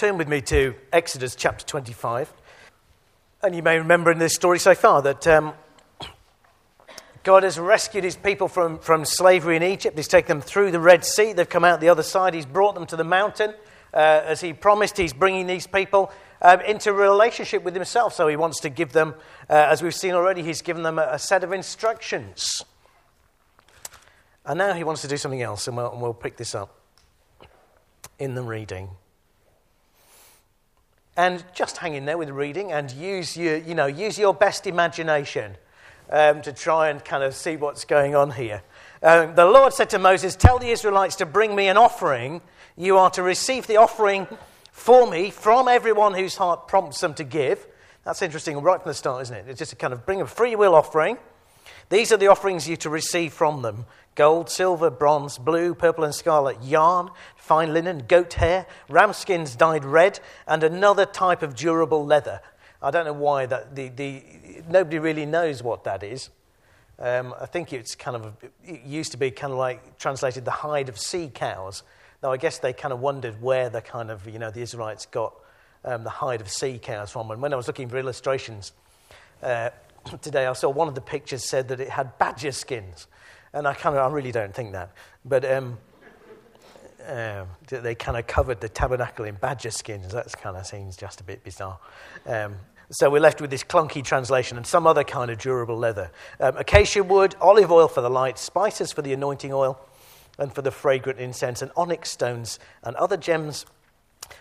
Turn with me to Exodus chapter 25. And you may remember in this story so far that um, God has rescued his people from, from slavery in Egypt. He's taken them through the Red Sea. They've come out the other side. He's brought them to the mountain. Uh, as he promised, he's bringing these people um, into relationship with himself. So he wants to give them, uh, as we've seen already, he's given them a, a, set of instructions. And now he wants to do something else, and we'll, and we'll pick this up in the reading. And just hang in there with reading and use your, you know, use your best imagination um, to try and kind of see what's going on here. Um, the Lord said to Moses, Tell the Israelites to bring me an offering. You are to receive the offering for me from everyone whose heart prompts them to give. That's interesting right from the start, isn't it? It's just a kind of bring a free will offering. These are the offerings you to receive from them gold, silver, bronze, blue, purple, and scarlet, yarn, fine linen, goat hair, ram skins dyed red, and another type of durable leather. I don't know why that the, the nobody really knows what that is. Um, I think it's kind of it used to be kind of like translated the hide of sea cows. Now I guess they kind of wondered where the kind of you know the Israelites got um, the hide of sea cows from. And when I was looking for illustrations uh, today, I saw one of the pictures said that it had badger skins, and I kind of I really don't think that, but. Um, um, they kind of covered the tabernacle in badger skins. That kind of seems just a bit bizarre. Um, so we're left with this clunky translation and some other kind of durable leather. Um, acacia wood, olive oil for the light, spices for the anointing oil, and for the fragrant incense, and onyx stones and other gems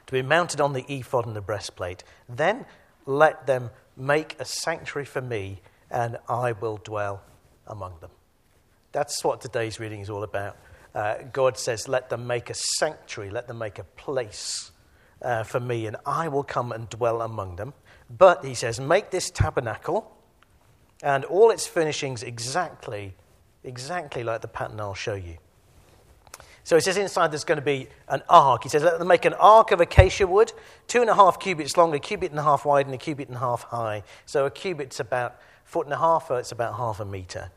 to be mounted on the ephod and the breastplate. Then let them make a sanctuary for me, and I will dwell among them. That's what today's reading is all about. Uh, God says, Let them make a sanctuary, let them make a place uh, for me, and I will come and dwell among them. But, he says, make this tabernacle and all its furnishings exactly, exactly like the pattern I'll show you. So he says inside there's going to be an ark. He says, let them make an ark of acacia wood, two and a half cubits long, a cubit and a half wide, and a cubit and a half high. So a cubit's about foot and a half, or it's about half a meter.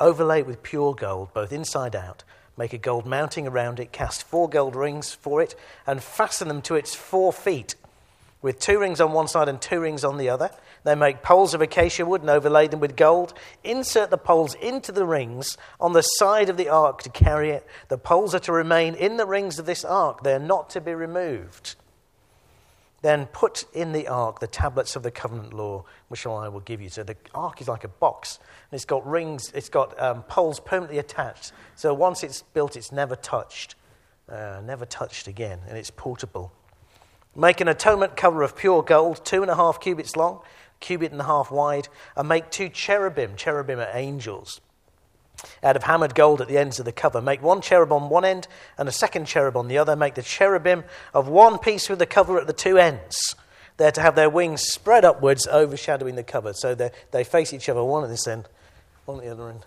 Overlay it with pure gold, both inside out. Make a gold mounting around it, cast four gold rings for it, and fasten them to its four feet with two rings on one side and two rings on the other. They make poles of acacia wood and overlay them with gold. Insert the poles into the rings on the side of the ark to carry it. The poles are to remain in the rings of this ark, they're not to be removed. Then put in the ark the tablets of the covenant law, which I will give you. So the ark is like a box, and it's got rings, it's got um, poles permanently attached. So once it's built, it's never touched, uh, never touched again, and it's portable. Make an atonement cover of pure gold, two and a half cubits long, cubit and a half wide, and make two cherubim. Cherubim are angels. Out of hammered gold at the ends of the cover. Make one cherub on one end and a second cherub on the other. Make the cherubim of one piece with the cover at the two ends. They're to have their wings spread upwards, overshadowing the cover. So they face each other, one at this end, one at the other end,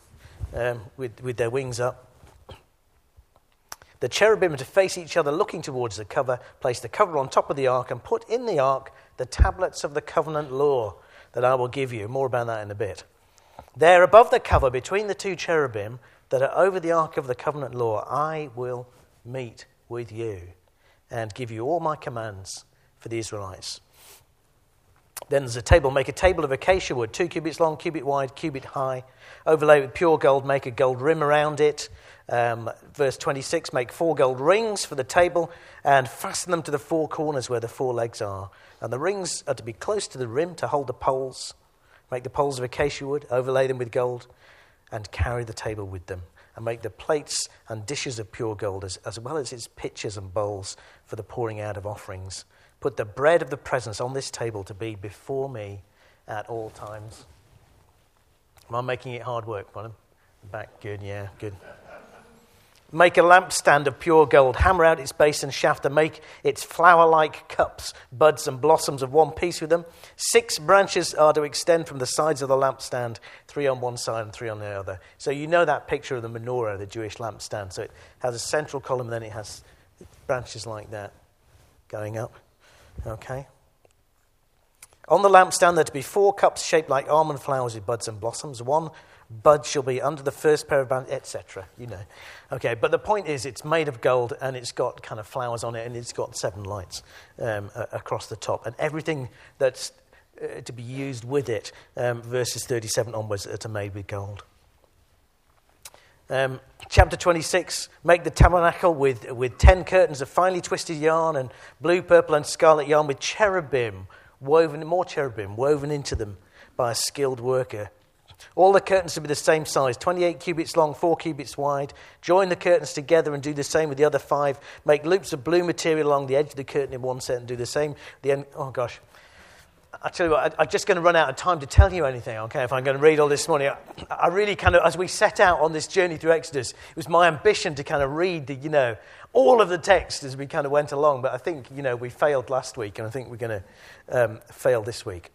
um, with, with their wings up. The cherubim to face each other, looking towards the cover, place the cover on top of the ark, and put in the ark the tablets of the covenant law that I will give you. More about that in a bit. There, above the cover, between the two cherubim that are over the ark of the covenant law, I will meet with you and give you all my commands for the Israelites. Then there's a table. Make a table of acacia wood, two cubits long, cubit wide, cubit high. Overlay with pure gold. Make a gold rim around it. Um, verse 26 Make four gold rings for the table and fasten them to the four corners where the four legs are. And the rings are to be close to the rim to hold the poles. Make the poles of acacia wood, overlay them with gold, and carry the table with them. And make the plates and dishes of pure gold, as, as well as its pitchers and bowls for the pouring out of offerings. Put the bread of the presence on this table to be before me at all times. Am I making it hard work, Bonham? Back, good, yeah, good. Make a lampstand of pure gold, hammer out its base and shaft, and make its flower like cups, buds, and blossoms of one piece with them. Six branches are to extend from the sides of the lampstand, three on one side and three on the other. So you know that picture of the menorah, the Jewish lampstand. So it has a central column, and then it has branches like that going up. Okay? On the lampstand, there to be four cups shaped like almond flowers with buds and blossoms. One bud shall be under the first pair of bands, etc. You know. Okay, but the point is, it's made of gold and it's got kind of flowers on it and it's got seven lights um, across the top. And everything that's uh, to be used with it, um, verses 37 onwards, that are made with gold. Um, chapter 26 make the tabernacle with, with 10 curtains of finely twisted yarn and blue, purple, and scarlet yarn with cherubim woven, more cherubim woven into them by a skilled worker. All the curtains to be the same size 28 cubits long, 4 cubits wide. Join the curtains together and do the same with the other five. Make loops of blue material along the edge of the curtain in one set and do the same. The end, oh gosh. I tell you what, I, am just going to run out of time to tell you anything, okay, if I'm going to read all this morning. I, I really kind of, as we set out on this journey through Exodus, it was my ambition to kind of read the, you know, all of the text as we kind of went along. But I think, you know, we failed last week, and I think we're going to um, fail this week.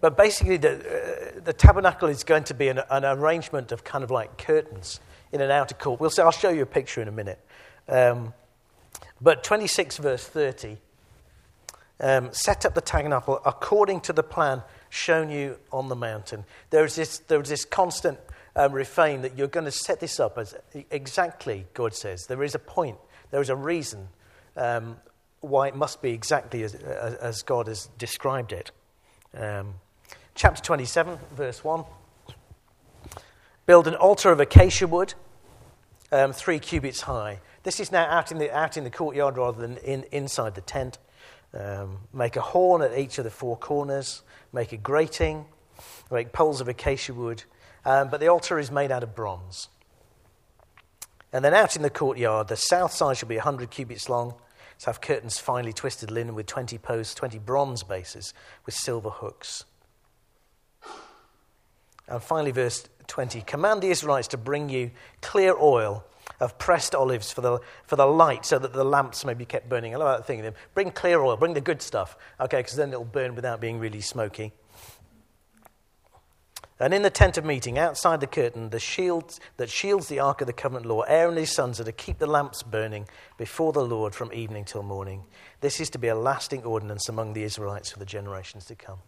But basically, the, uh, the tabernacle is going to be an, an, arrangement of kind of like curtains in an outer court. We'll I'll show you a picture in a minute. Um, but 26, verse 30, um, set up the tabernacle according to the plan shown you on the mountain. There is this, there is this constant um, refrain that you're going to set this up as exactly, God says. There is a point, there is a reason um, why it must be exactly as, as God has described it. Um, chapter 27, verse 1. Build an altar of acacia wood, um, three cubits high. This is now out in the, out in the courtyard rather than in, inside the tent. Um, make a horn at each of the four corners. Make a grating. Make poles of acacia wood. Um, but the altar is made out of bronze. And then out in the courtyard, the south side shall be 100 cubits long. So have curtains finely twisted linen with 20 posts, 20 bronze bases with silver hooks. And finally, verse 20 Command the Israelites to bring you clear oil of pressed olives for the, for the light so that the lamps may be kept burning. I love that thing. Bring clear oil, bring the good stuff, okay, because then it'll burn without being really smoky. And in the tent of meeting, outside the curtain, the shield that shields the ark of the covenant law, Aaron and his sons are to keep the lamps burning before the Lord from evening till morning. This is to be a lasting ordinance among the Israelites for the generations to come.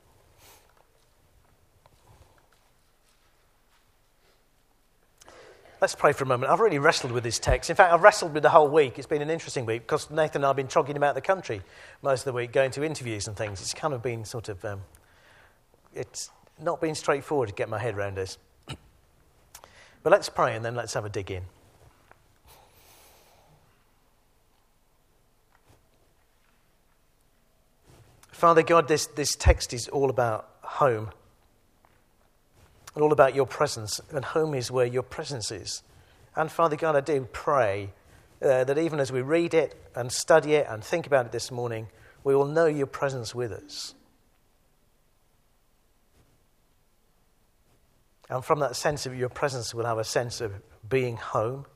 Let's pray for a moment. I've really wrestled with this text. In fact, I've wrestled with the whole week. It's been an interesting week because Nathan and I have been trogging about the country most of the week, going to interviews and things. It's kind of been sort of, um, it's not been straightforward to get my head around this. but let's pray and then let's have a dig in. Father God, this, this text is all about home all about your presence, and home is where your presence is. And Father God, I do pray uh, that even as we read it and study it and think about it this morning, we will know your presence with us. And from that sense of your presence, we'll have a sense of being home.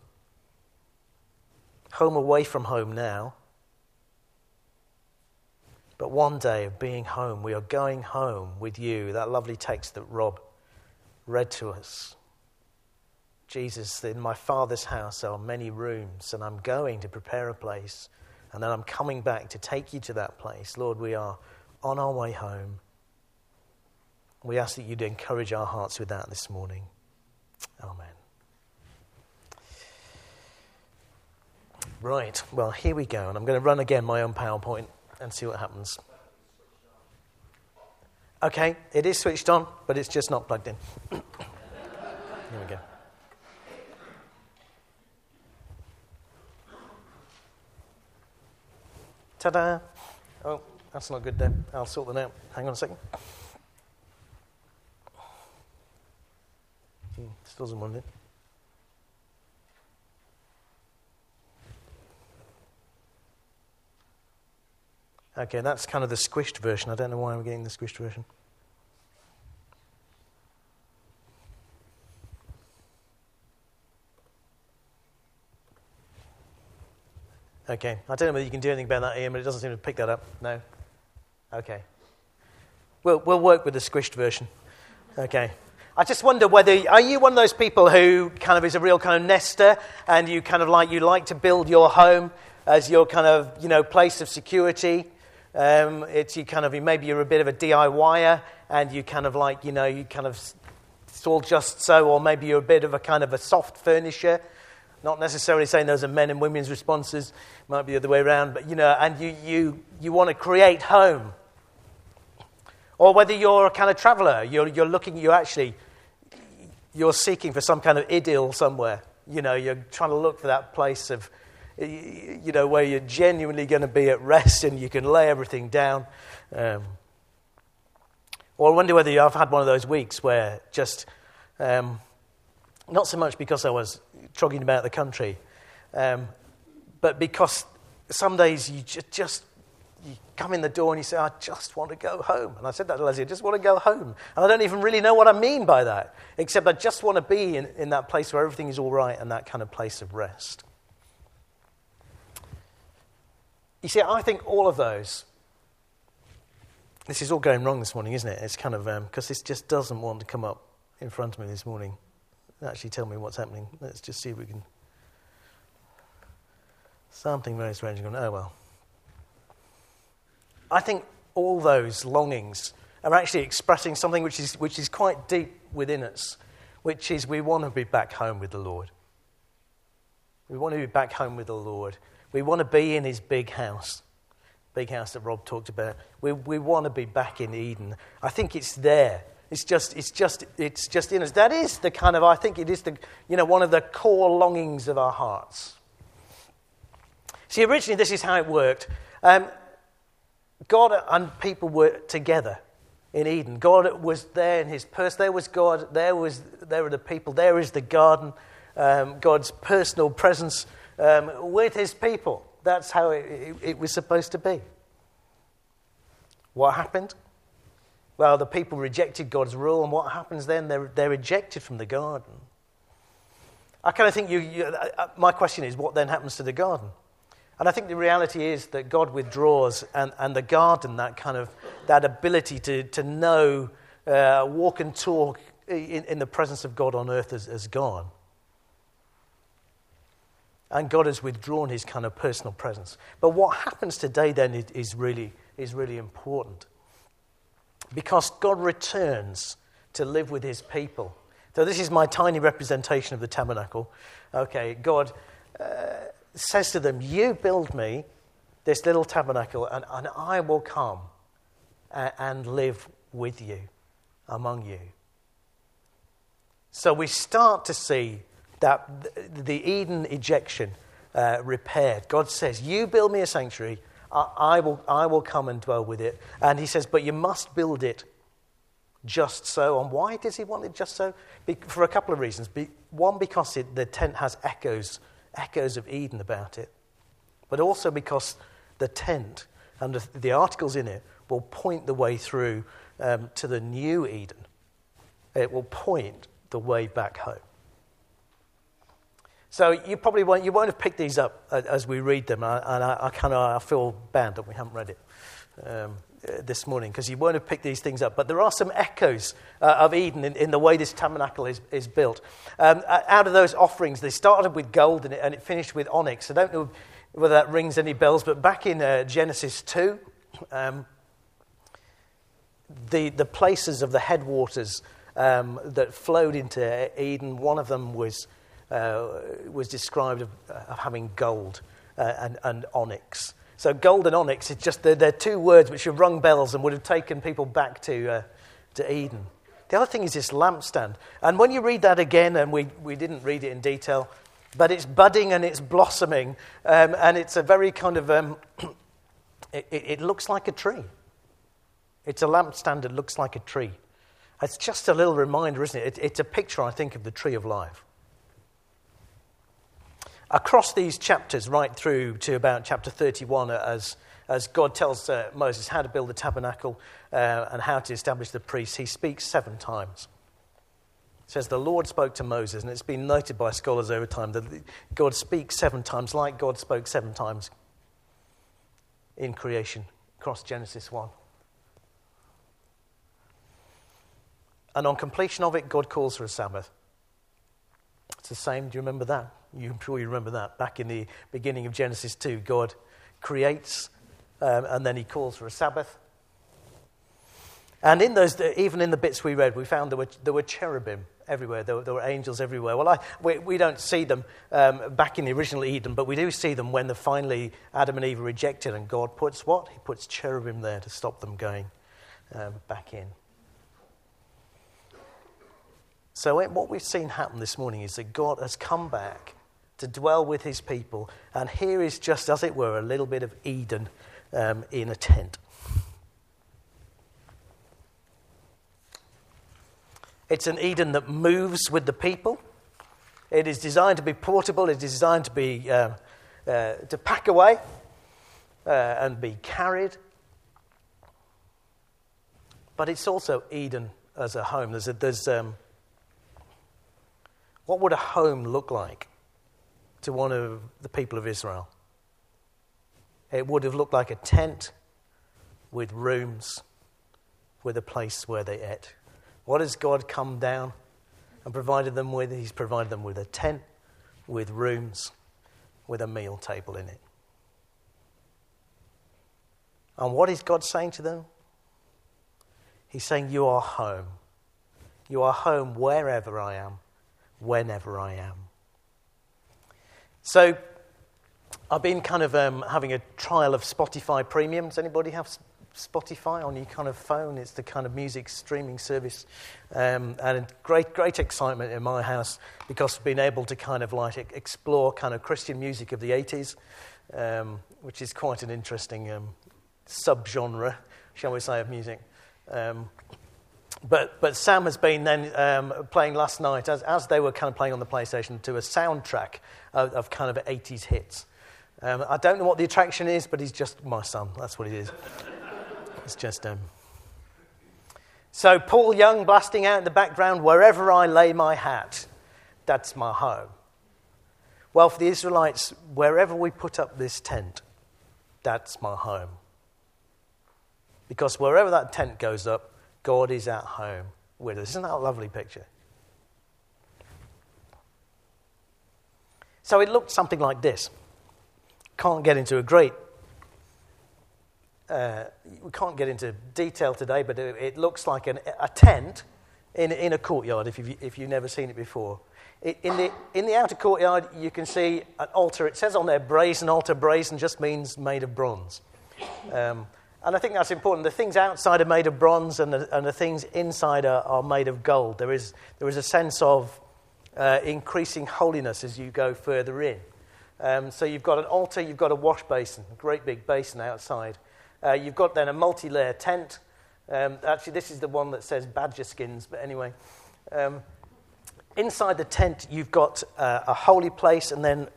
Home away from home now. But one day of being home, we are going home with you. That lovely text that Rob read to us. Jesus, in my Father's house are many rooms, and I'm going to prepare a place, and then I'm coming back to take you to that place. Lord, we are on our way home. We ask that you'd encourage our hearts with that this morning. Amen. Right, well, here we go, and I'm going to run again my own PowerPoint and see what happens. Okay, it is switched on, but it's just not plugged in. Here we go. Ta da! Oh, that's not good then. I'll sort that out. Hang on a second. Hmm, still doesn't want it. Okay, that's kind of the squished version. I don't know why I'm getting the squished version. Okay, I don't know whether you can do anything about that, Ian, but it doesn't seem to pick that up. No? Okay. We'll, we'll work with the squished version. Okay. I just wonder whether, are you one of those people who kind of is a real kind of nester and you kind of like, you like to build your home as your kind of, you know, place of security? Um, it's you kind of maybe you're a bit of a DIYer and you kind of like you know you kind of it's all just so, or maybe you're a bit of a kind of a soft furnisher. Not necessarily saying those are men and women's responses, might be the other way around, but you know, and you, you, you want to create home. Or whether you're a kind of traveler, you're, you're looking, you actually, you're seeking for some kind of idyll somewhere. You know, you're trying to look for that place of, you know, where you're genuinely going to be at rest and you can lay everything down. Um, or I wonder whether I've had one of those weeks where just, um, not so much because I was trogging about the country, um, but because some days you just, just you come in the door and you say, I just want to go home. And I said that to Leslie, I just want to go home. And I don't even really know what I mean by that, except I just want to be in, in that place where everything is all right and that kind of place of rest. You see, I think all of those, this is all going wrong this morning, isn't it? It's kind of, because um, this just doesn't want to come up in front of me this morning actually tell me what's happening. Let's just see if we can. Something very strange going, oh well. I think all those longings are actually expressing something which is, which is quite deep within us, which is we want to be back home with the Lord. We want to be back home with the Lord. We want to be in his big house, big house that Rob talked about. We, we want to be back in Eden. I think it's there it's just, it's just, it's just in us. That is the kind of, I think it is the, you know, one of the core longings of our hearts. See, originally this is how it worked. Um, God and people were together in Eden. God was there in his person. There was God. There, was, there were the people. There is the garden. Um, God's personal presence um, with his people. That's how it, it, it was supposed to be. What happened? Well, the people rejected God's rule, and what happens then? They're, they're ejected from the garden. I kind of think you, you, uh, uh, my question is, what then happens to the garden? And I think the reality is that God withdraws, and, and the garden, that kind of that ability to, to know, uh, walk and talk in, in the presence of God on earth, has, has gone. And God has withdrawn his kind of personal presence. But what happens today then is really, is really important because God returns to live with his people. So, this is my tiny representation of the tabernacle. Okay, God uh, says to them, You build me this little tabernacle, and, and I will come and, and live with you, among you. So, we start to see that the Eden ejection uh, repaired. God says, You build me a sanctuary I, I, will, I will come and dwell with it. And he says, But you must build it just so. And why does he want it just so? Be, for a couple of reasons. Be, one, because it, the tent has echoes, echoes of Eden about it. But also because the tent and the, the articles in it will point the way through um, to the new Eden. It will point the way back home. So you probably won't, you won't have picked these up as we read them, and I, I kind of I feel bad that we haven't read it um, uh, this morning because you won't have picked these things up. But there are some echoes uh, of Eden in, in, the way this tabernacle is, is built. Um, out of those offerings, they started with gold and it, and it, finished with onyx. I don't know whether that rings any bells, but back in uh, Genesis 2, um, the, the places of the headwaters um, that flowed into Eden, one of them was was described of, uh, of having gold uh, and, and, onyx. So gold and onyx, it's just they're, they're, two words which have rung bells and would have taken people back to, uh, to Eden. The other thing is this lampstand. And when you read that again, and we, we didn't read it in detail, but it's budding and it's blossoming, um, and it's a very kind of, um, it, it, looks like a tree. It's a lampstand that looks like a tree. It's just a little reminder, isn't it? it? It's a picture, I think, of the tree of life across these chapters, right through to about chapter 31, as, as God tells uh, Moses how to build the tabernacle uh, and how to establish the priests, he speaks seven times. It says, The Lord spoke to Moses, and it's been noted by scholars over time that God speaks seven times, like God spoke seven times in creation, across Genesis 1. And on completion of it, God calls for a Sabbath. It's the same. Do you remember that? I'm sure you remember that. Back in the beginning of Genesis 2, God creates um, and then he calls for a Sabbath. And in those, even in the bits we read, we found there were, there were cherubim everywhere. There were, there were angels everywhere. Well, I, we, we don't see them um, back in the original Eden, but we do see them when the finally Adam and Eve are rejected, and God puts what? He puts cherubim there to stop them going um, back in. So, what we've seen happen this morning is that God has come back to dwell with his people, and here is just, as it were, a little bit of Eden um, in a tent. It's an Eden that moves with the people. It is designed to be portable. It is designed to be uh, uh, to pack away uh, and be carried. But it's also Eden as a home. There's, a, there's um, what would a home look like to one of the people of Israel? It would have looked like a tent with rooms, with a place where they ate. What has God come down and provided them with? He's provided them with a tent, with rooms, with a meal table in it. And what is God saying to them? He's saying, You are home. You are home wherever I am, whenever I am. So, I've been kind of um, having a trial of Spotify Premium. Does anybody have Spotify on your kind of phone. It's the kind of music streaming service. Um, and great, great excitement in my house because been able to kind of like explore kind of Christian music of the 80s, um, which is quite an interesting um, subgenre, shall we say, of music. But, but Sam has been then um, playing last night, as, as they were kind of playing on the PlayStation, to a soundtrack of, of kind of 80s hits. Um, I don't know what the attraction is, but he's just my son. That's what it is. It's just um. So Paul Young blasting out in the background, wherever I lay my hat, that's my home. Well, for the Israelites, wherever we put up this tent, that's my home. Because wherever that tent goes up, God is at home with us. Isn't that a lovely picture? So it looked something like this. Can't get into a great uh, we can't get into detail today, but it, it looks like an, a tent in, in a courtyard if you've, if you've never seen it before. It, in, the, in the outer courtyard, you can see an altar. It says on there brazen altar. Brazen just means made of bronze. Um, and I think that's important. The things outside are made of bronze, and the, and the things inside are, are made of gold. There is, there is a sense of uh, increasing holiness as you go further in. Um, so you've got an altar, you've got a wash basin, a great big basin outside. Uh, you've got then a multi layer tent. Um, actually, this is the one that says badger skins, but anyway. Um, inside the tent, you've got uh, a holy place, and then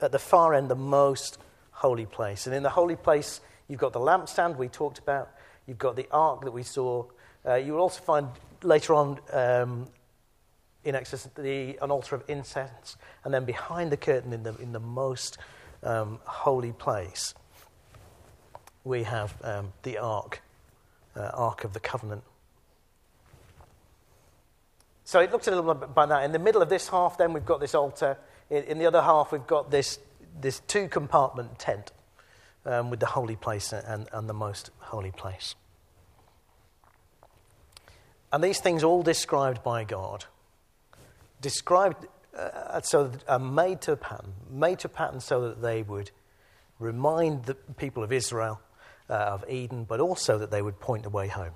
at the far end, the most holy place. And in the holy place, you've got the lampstand we talked about, you've got the ark that we saw. Uh, you will also find later on um, in Exodus the, an altar of incense, and then behind the curtain in the, in the most um, holy place we have um, the Ark, uh, Ark of the Covenant. So it looks a little bit by that. In the middle of this half, then, we've got this altar. In, in the other half, we've got this, this two compartment tent um, with the holy place and, and the most holy place. And these things all described by God, described uh, so are made to a pattern, made to pattern so that they would remind the people of Israel uh, of Eden, but also that they would point the way home.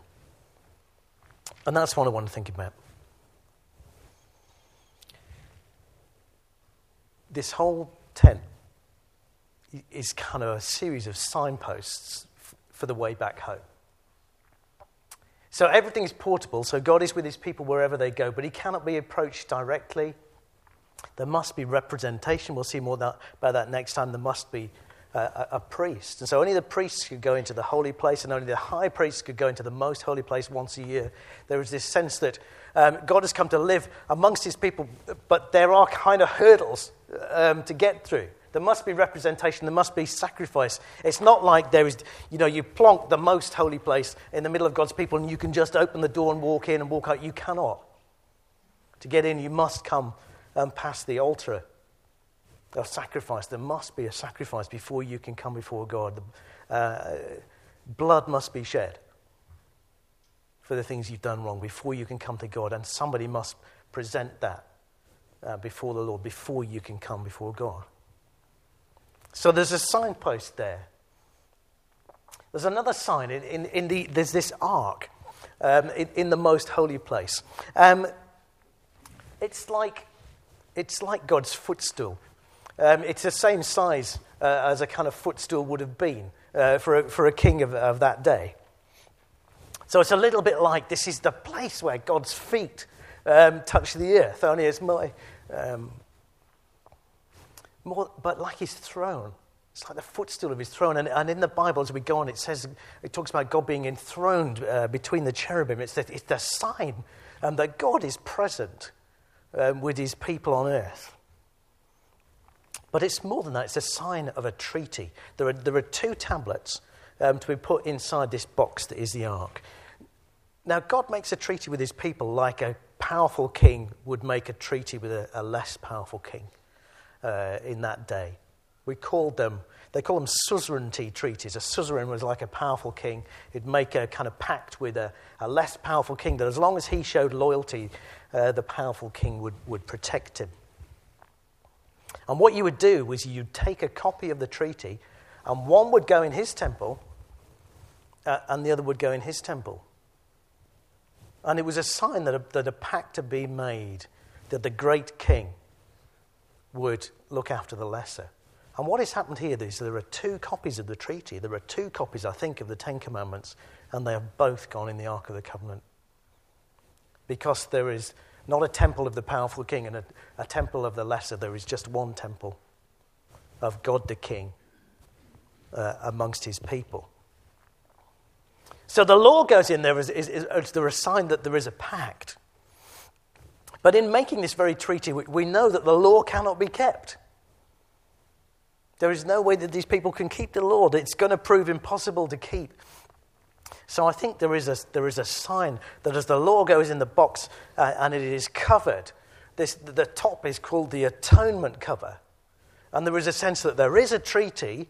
And that's what I want to think about. This whole tent is kind of a series of signposts f- for the way back home. So everything is portable, so God is with his people wherever they go, but he cannot be approached directly. There must be representation. We'll see more that, about that next time. There must be a, a, priest. And so only the priests could go into the holy place, and only the high priest could go into the most holy place once a year. There is this sense that um, God has come to live amongst his people, but there are kind of hurdles um, to get through. There must be representation, there must be sacrifice. It's not like there is, you know, you plonk the most holy place in the middle of God's people and you can just open the door and walk in and walk out. You cannot. To get in, you must come and pass the altar a sacrifice. There must be a sacrifice before you can come before God. uh, blood must be shed for the things you've done wrong before you can come to God, and somebody must present that uh, before the Lord before you can come before God. So there's a signpost there. There's another sign in, in, in the, there's this ark um, in, in, the most holy place. Um, it's, like, it's like God's footstool. Um, it's the same size uh, as a kind of footstool would have been uh, for, a, for a king of, of that day. So it's a little bit like this is the place where God's feet um, touch the earth, only it's my, um, more, but like his throne. It's like the footstool of his throne. And, and, in the Bible, as we go on, it says, it talks about God being enthroned uh, between the cherubim. It's the, it's the sign um, that God is present um, with his people on earth. But it's more than that, it's a sign of a treaty. There are, there are two tablets um, to be put inside this box that is the ark. Now, God makes a treaty with his people like a powerful king would make a treaty with a, a less powerful king uh, in that day. We called them, they call them suzerainty treaties. A suzerain was like a powerful king. He'd make a kind of pact with a, a less powerful king that as long as he showed loyalty, uh, the powerful king would, would protect him. And what you would do was you'd take a copy of the treaty, and one would go in his temple, uh, and the other would go in his temple. And it was a sign that a, that a pact had been made that the great king would look after the lesser. And what has happened here is there are two copies of the treaty. There are two copies, I think, of the Ten Commandments, and they have both gone in the Ark of the Covenant. Because there is not a temple of the powerful king and a, a temple of the lesser, there is just one temple of God the King uh, amongst his people. So the law goes in there as, is, is, as a sign that there is a pact. But in making this very treaty, we, know that the law cannot be kept. There is no way that these people can keep the law. It's going to prove impossible to keep. So I think there is a, there is a sign that as the law goes in the box uh, and it is covered, this, the top is called the atonement cover. And there is a sense that there is a treaty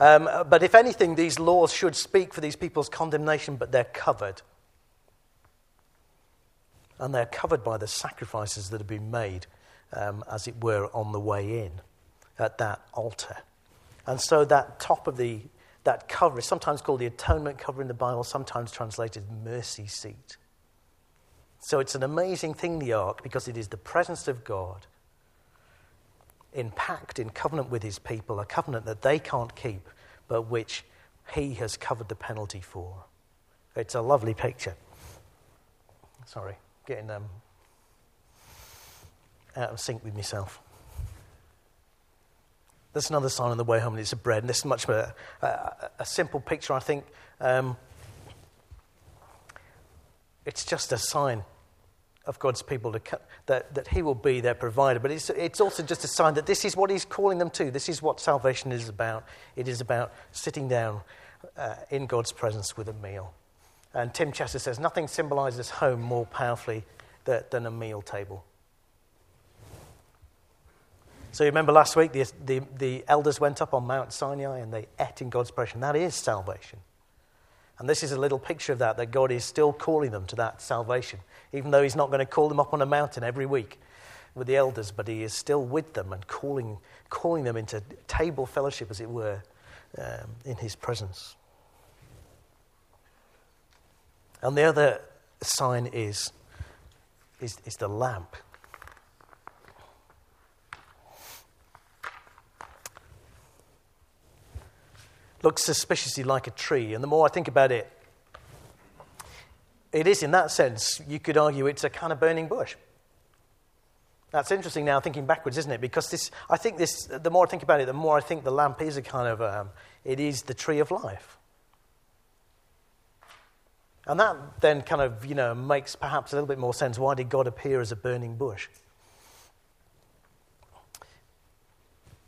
um, but if anything, these laws should speak for these people's condemnation, but they're covered. And they're covered by the sacrifices that have been made, um, as it were, on the way in at that altar. And so that top of the, that cover is sometimes called the atonement cover in the Bible, sometimes translated mercy seat. So it's an amazing thing, the ark, because it is the presence of God in pact, in covenant with his people, a covenant that they can't keep, but which he has covered the penalty for. It's a lovely picture. Sorry, getting um, out of sync with myself. There's another sign on the way home, and it's a bread. And this is much more a, a, a simple picture, I think. Um, it's just a sign of God's people to, that, that He will be their provider. But it's, it's also just a sign that this is what He's calling them to. This is what salvation is about. It is about sitting down uh, in God's presence with a meal. And Tim Chester says nothing symbolizes home more powerfully than a meal table. So you remember last week the, the, the elders went up on Mount Sinai and they ate in God's presence. That is salvation. And this is a little picture of that, that God is still calling them to that salvation, even though He's not going to call them up on a mountain every week with the elders, but He is still with them and calling, calling them into table fellowship, as it were, um, in His presence. And the other sign is, is, is the lamp. looks suspiciously like a tree. And the more I think about it, it is, in that sense, you could argue it's a kind of burning bush. That's interesting now, thinking backwards, isn't it? Because this, I think this, the more I think about it, the more I think the lamp is a kind of, um, it is the tree of life. And that then kind of, you know, makes perhaps a little bit more sense. Why did God appear as a burning bush?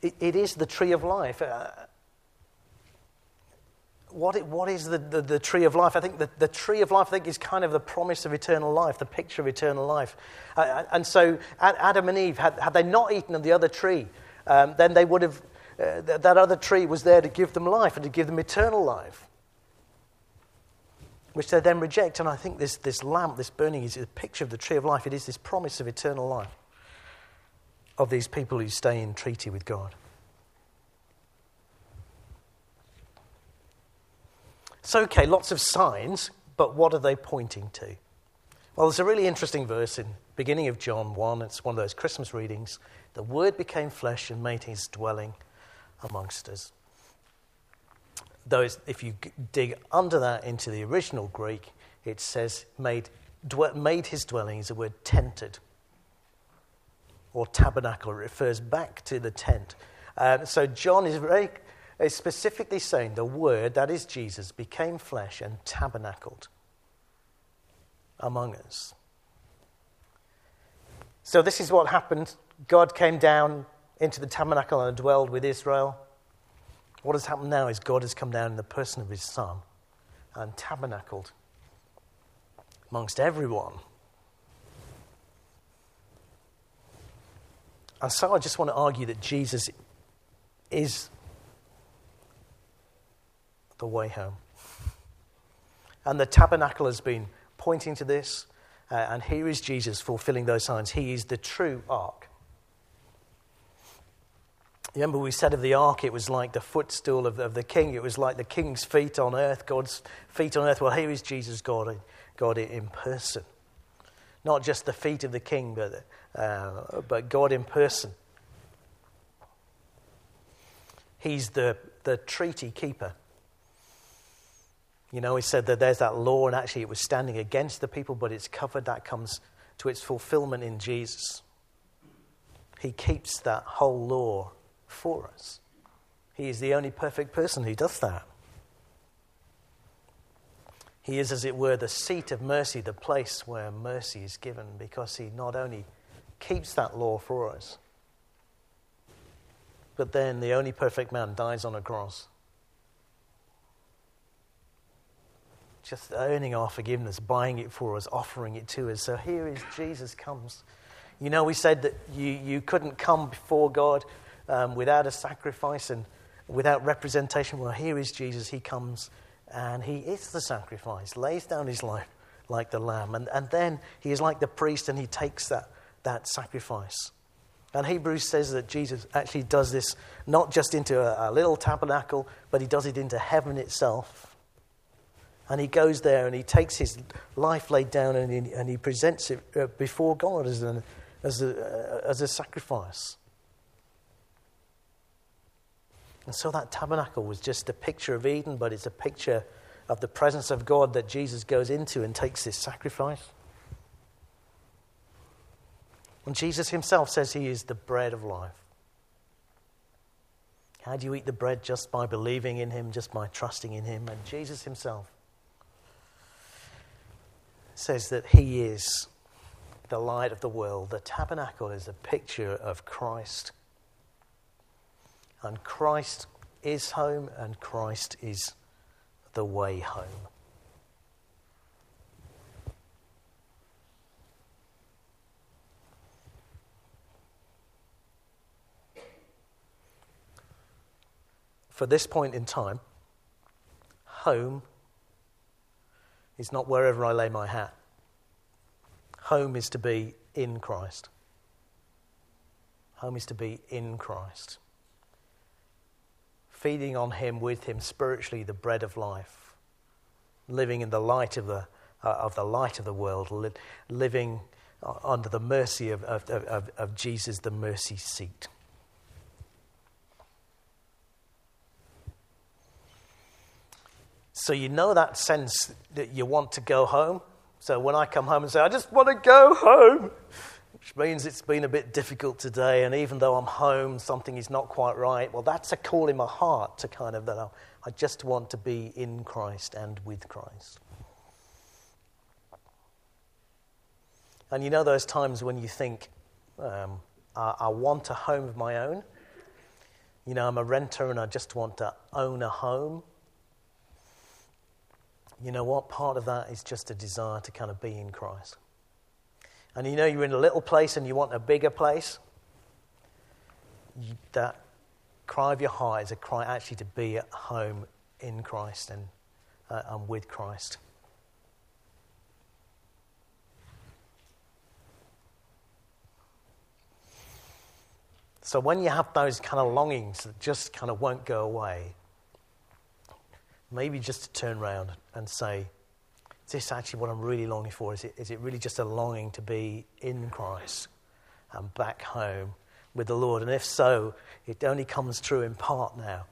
it, it is the tree of life. Uh, what, it, what is the, the, the, tree of life? I think the, the tree of life, I think, is kind of the promise of eternal life, the picture of eternal life. Uh, and so Adam and Eve, had, had they not eaten of the other tree, um, then they would have, uh, that other tree was there to give them life and to give them eternal life, which they then reject. And I think this, this lamp, this burning, is a picture of the tree of life. It is this promise of eternal life of these people who stay in treaty with God. So, okay, lots of signs, but what are they pointing to? Well, there's a really interesting verse in beginning of John 1. It's one of those Christmas readings. The Word became flesh and made his dwelling amongst us. Though, if you dig under that into the original Greek, it says made, made his dwelling is the word tented or tabernacle. It refers back to the tent. Um, so John is very is specifically saying the Word, that is Jesus, became flesh and tabernacled among us. So this is what happened. God came down into the tabernacle and dwelled with Israel. What has happened now is God has come down in the person of his Son and tabernacled amongst everyone. And so I just want to argue that Jesus is the way home. And the tabernacle has been pointing to this. Uh, and here is Jesus fulfilling those signs. He is the true ark. Remember, we said of the ark, it was like the footstool of, of the king. It was like the king's feet on earth, God's feet on earth. Well, here is Jesus, God, God in person. Not just the feet of the king, but, uh, but God in person. He's the, the treaty keeper. You know, he said that there's that law, and actually it was standing against the people, but it's covered. That comes to its fulfillment in Jesus. He keeps that whole law for us. He is the only perfect person who does that. He is, as it were, the seat of mercy, the place where mercy is given, because he not only keeps that law for us, but then the only perfect man dies on a cross. Just earning our forgiveness, buying it for us, offering it to us. So here is Jesus comes. You know, we said that you, you couldn't come before God um, without a sacrifice and without representation. Well, here is Jesus. He comes and he is the sacrifice, lays down his life like the lamb. And, and then he is like the priest and he takes that, that sacrifice. And Hebrews says that Jesus actually does this not just into a, a little tabernacle, but he does it into heaven itself. And he goes there and he takes his life laid down and he, and he presents it uh, before God as, an, as, a, uh, as a sacrifice. And so that tabernacle was just a picture of Eden, but it's a picture of the presence of God that Jesus goes into and takes this sacrifice. And Jesus himself says he is the bread of life. How do you eat the bread? Just by believing in him, just by trusting in him. And Jesus himself says that he is the light of the world. The tabernacle is a picture of Christ and Christ is home, and Christ is the way home. For this point in time, home is not wherever I lay my hat. Home is to be in Christ. Home is to be in Christ feeding on Him, with Him, spiritually, the bread of life, living in the light of the, uh, of, the light of the world, li- living uh, under the mercy of, of, of, of Jesus, the mercy seat. So you know that sense that you want to go home. So when I come home and say, I just want to go home, which means it's been a bit difficult today, and even though I'm home, something is not quite right. Well, that's a call in my heart to kind of that I just want to be in Christ and with Christ. And you know those times when you think, um, I, I want a home of my own. You know, I'm a renter and I just want to own a home. You know what? Part of that is just a desire to kind of be in Christ and you know you're in a little place and you want a bigger place, that cry of your heart is a cry actually to be at home in Christ and, uh, and with Christ. So when you have those kind of longings that just kind of won't go away, maybe just to turn around and say, this actually what I'm really longing for? Is it, is it really just a longing to be in Christ and back home with the Lord? And if so, it only comes true in part now.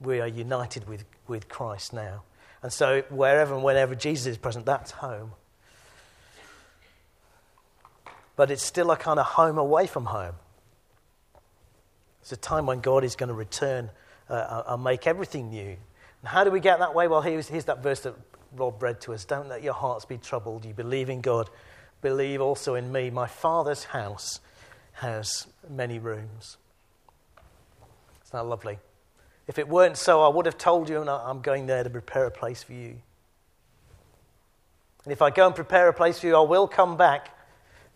We are united with, with Christ now. And so wherever and whenever Jesus is present, that's home. But it's still a kind of home away from home. It's a time when God is going to return uh, and make everything new. And how do we get that way? Well, here's, here's that verse that Rob read to us. Don't let your hearts be troubled. You believe in God, believe also in me. My Father's house has many rooms. Isn't that lovely? If it weren't so, I would have told you, and I'm going there to prepare a place for you. And if I go and prepare a place for you, I will come back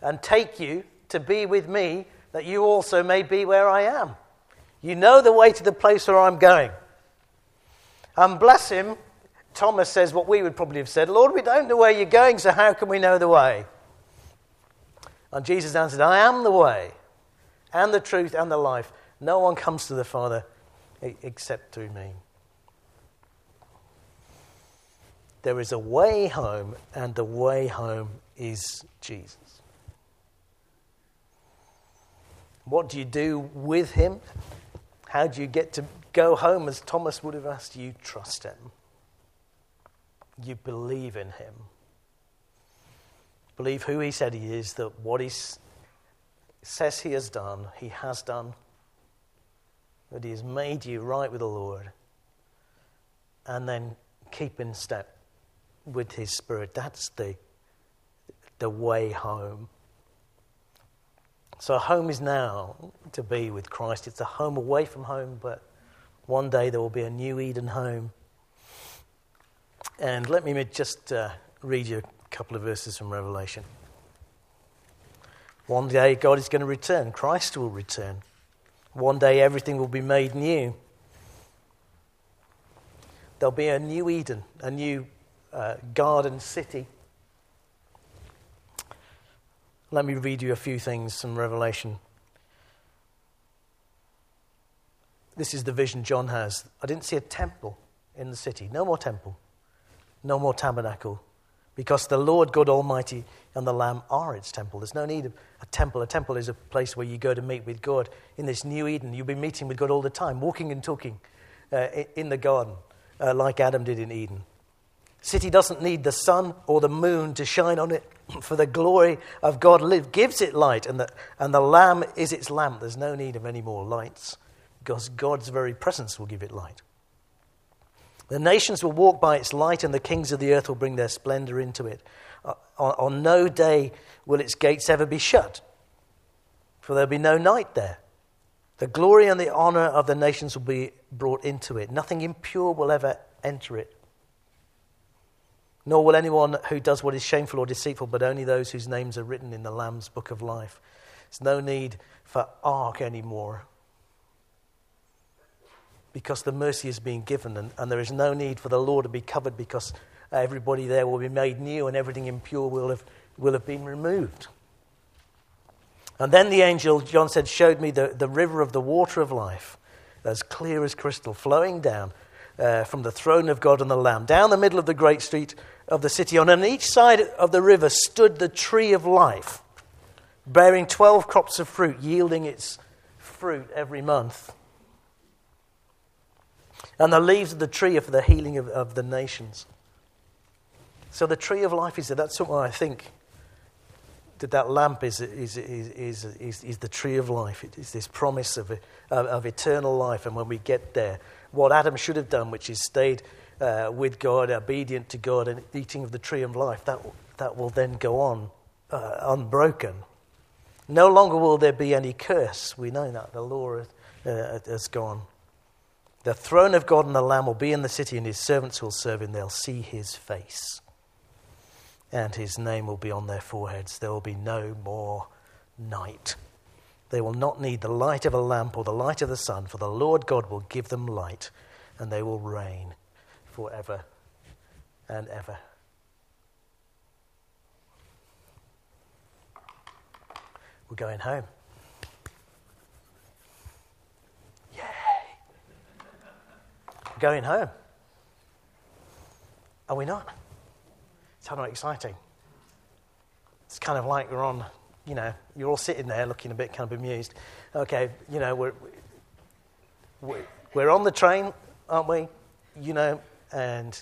and take you to be with me, that you also may be where I am. You know the way to the place where I'm going. And bless him, Thomas says what we would probably have said Lord, we don't know where you're going, so how can we know the way? And Jesus answered, I am the way, and the truth, and the life. No one comes to the Father except through me. There is a way home, and the way home is Jesus. What do you do with him? How do you get to go home, as Thomas would have asked? You trust him, you believe in him. Believe who he said he is, that what he says he has done, he has done, that he has made you right with the Lord, and then keep in step with his spirit. That's the, the way home. So, home is now to be with Christ. It's a home away from home, but one day there will be a new Eden home. And let me just uh, read you a couple of verses from Revelation. One day God is going to return, Christ will return. One day everything will be made new. There'll be a new Eden, a new uh, garden city let me read you a few things from Revelation. This is the vision John has. I didn't see a temple in the city. No more temple. No more tabernacle. Because the Lord God Almighty and the Lamb are its temple. There's no need of a temple. A temple is a place where you go to meet with God. In this new Eden, you'll be meeting with God all the time, walking and talking uh, in the garden, uh, like Adam did in Eden. City doesn't need the sun or the moon to shine on it, for the glory of God live, gives it light, and the, and the Lamb is its lamp. There's no need of any more lights, because God's very presence will give it light. The nations will walk by its light, and the kings of the earth will bring their splendor into it. Uh, on, on no day will its gates ever be shut, for there'll be no night there. The glory and the honor of the nations will be brought into it. Nothing impure will ever enter it nor will anyone who does what is shameful or deceitful, but only those whose names are written in the Lamb's book of life. There's no need for ark anymore because the mercy is being given, and, and there is no need for the law to be covered because everybody there will be made new and everything impure will have, will have been removed. And then the angel, John said, showed me the, the river of the water of life, as clear as crystal, flowing down uh, from the throne of God and the Lamb. Down the middle of the great street of the city. And On each side of the river stood the tree of life, bearing 12 crops of fruit, yielding its fruit every month. And the leaves of the tree are for the healing of, of the nations. So the tree of life is there. That's what I think that that lamp is, is, is, is, is, the tree of life. It is this promise of, of eternal life. And when we get there, what Adam should have done, which is stayed uh, with God, obedient to God, and eating of the tree of life, that, that will then go on uh, unbroken. No longer will there be any curse. We know that. The law uh, has gone. The throne of God and the Lamb will be in the city, and his servants will serve him. They'll see his face, and his name will be on their foreheads. There will be no more night. They will not need the light of a lamp or the light of the sun, for the Lord God will give them light, and they will reign forever and ever. We're going home. Yay! We're going home. Are we not? It's kind of exciting. It's kind of like we're on, you know, you're all sitting there looking a bit kind of bemused. Okay, you know, we're, we're on the train, aren't we? You know, and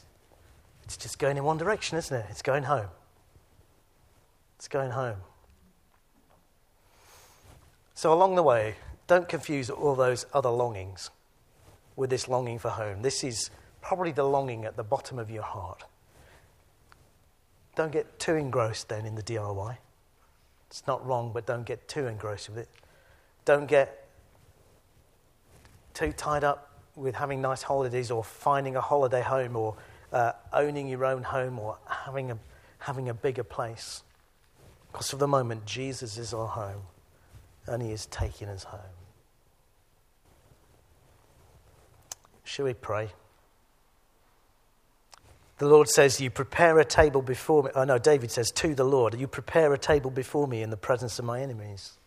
it's just going in one direction, isn't it? It's going home. It's going home. So, along the way, don't confuse all those other longings with this longing for home. This is probably the longing at the bottom of your heart. Don't get too engrossed then in the DIY. It's not wrong, but don't get too engrossed with it. Don't get too tied up with having nice holidays or finding a holiday home or uh, owning your own home or having a, having a bigger place. Because for the moment, Jesus is our home and he is taking us home. Shall we pray? The Lord says, You prepare a table before me. Oh, no, David says, To the Lord, You prepare a table before me in the presence of my enemies.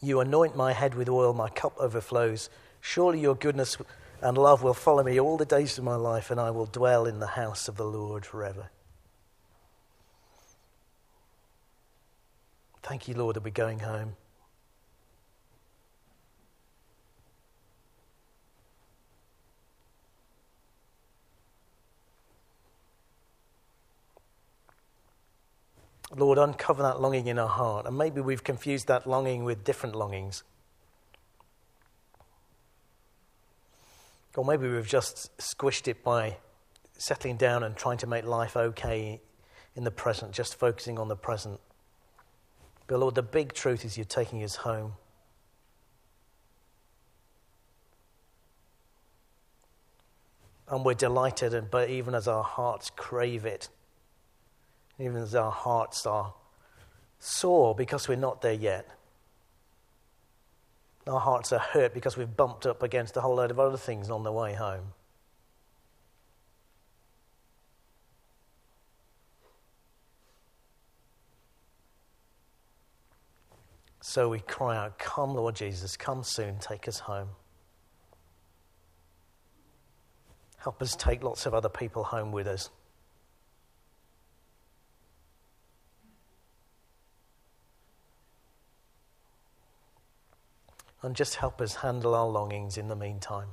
You anoint my head with oil, my cup overflows. Surely your goodness and love will follow me all the days of my life, and I will dwell in the house of the Lord forever. Thank you, Lord, that we're going home. Lord, uncover that longing in our heart. And maybe we've confused that longing with different longings. Or maybe we've just squished it by settling down and trying to make life okay in the present, just focusing on the present. But Lord, the big truth is you're taking us home. And we're delighted, but even as our hearts crave it, even as our hearts are sore because we're not there yet. Our hearts are hurt because we've bumped up against a whole load of other things on the way home. So we cry out, Come, Lord Jesus, come soon, take us home. Help us take lots of other people home with us. And just help us handle our longings in the meantime.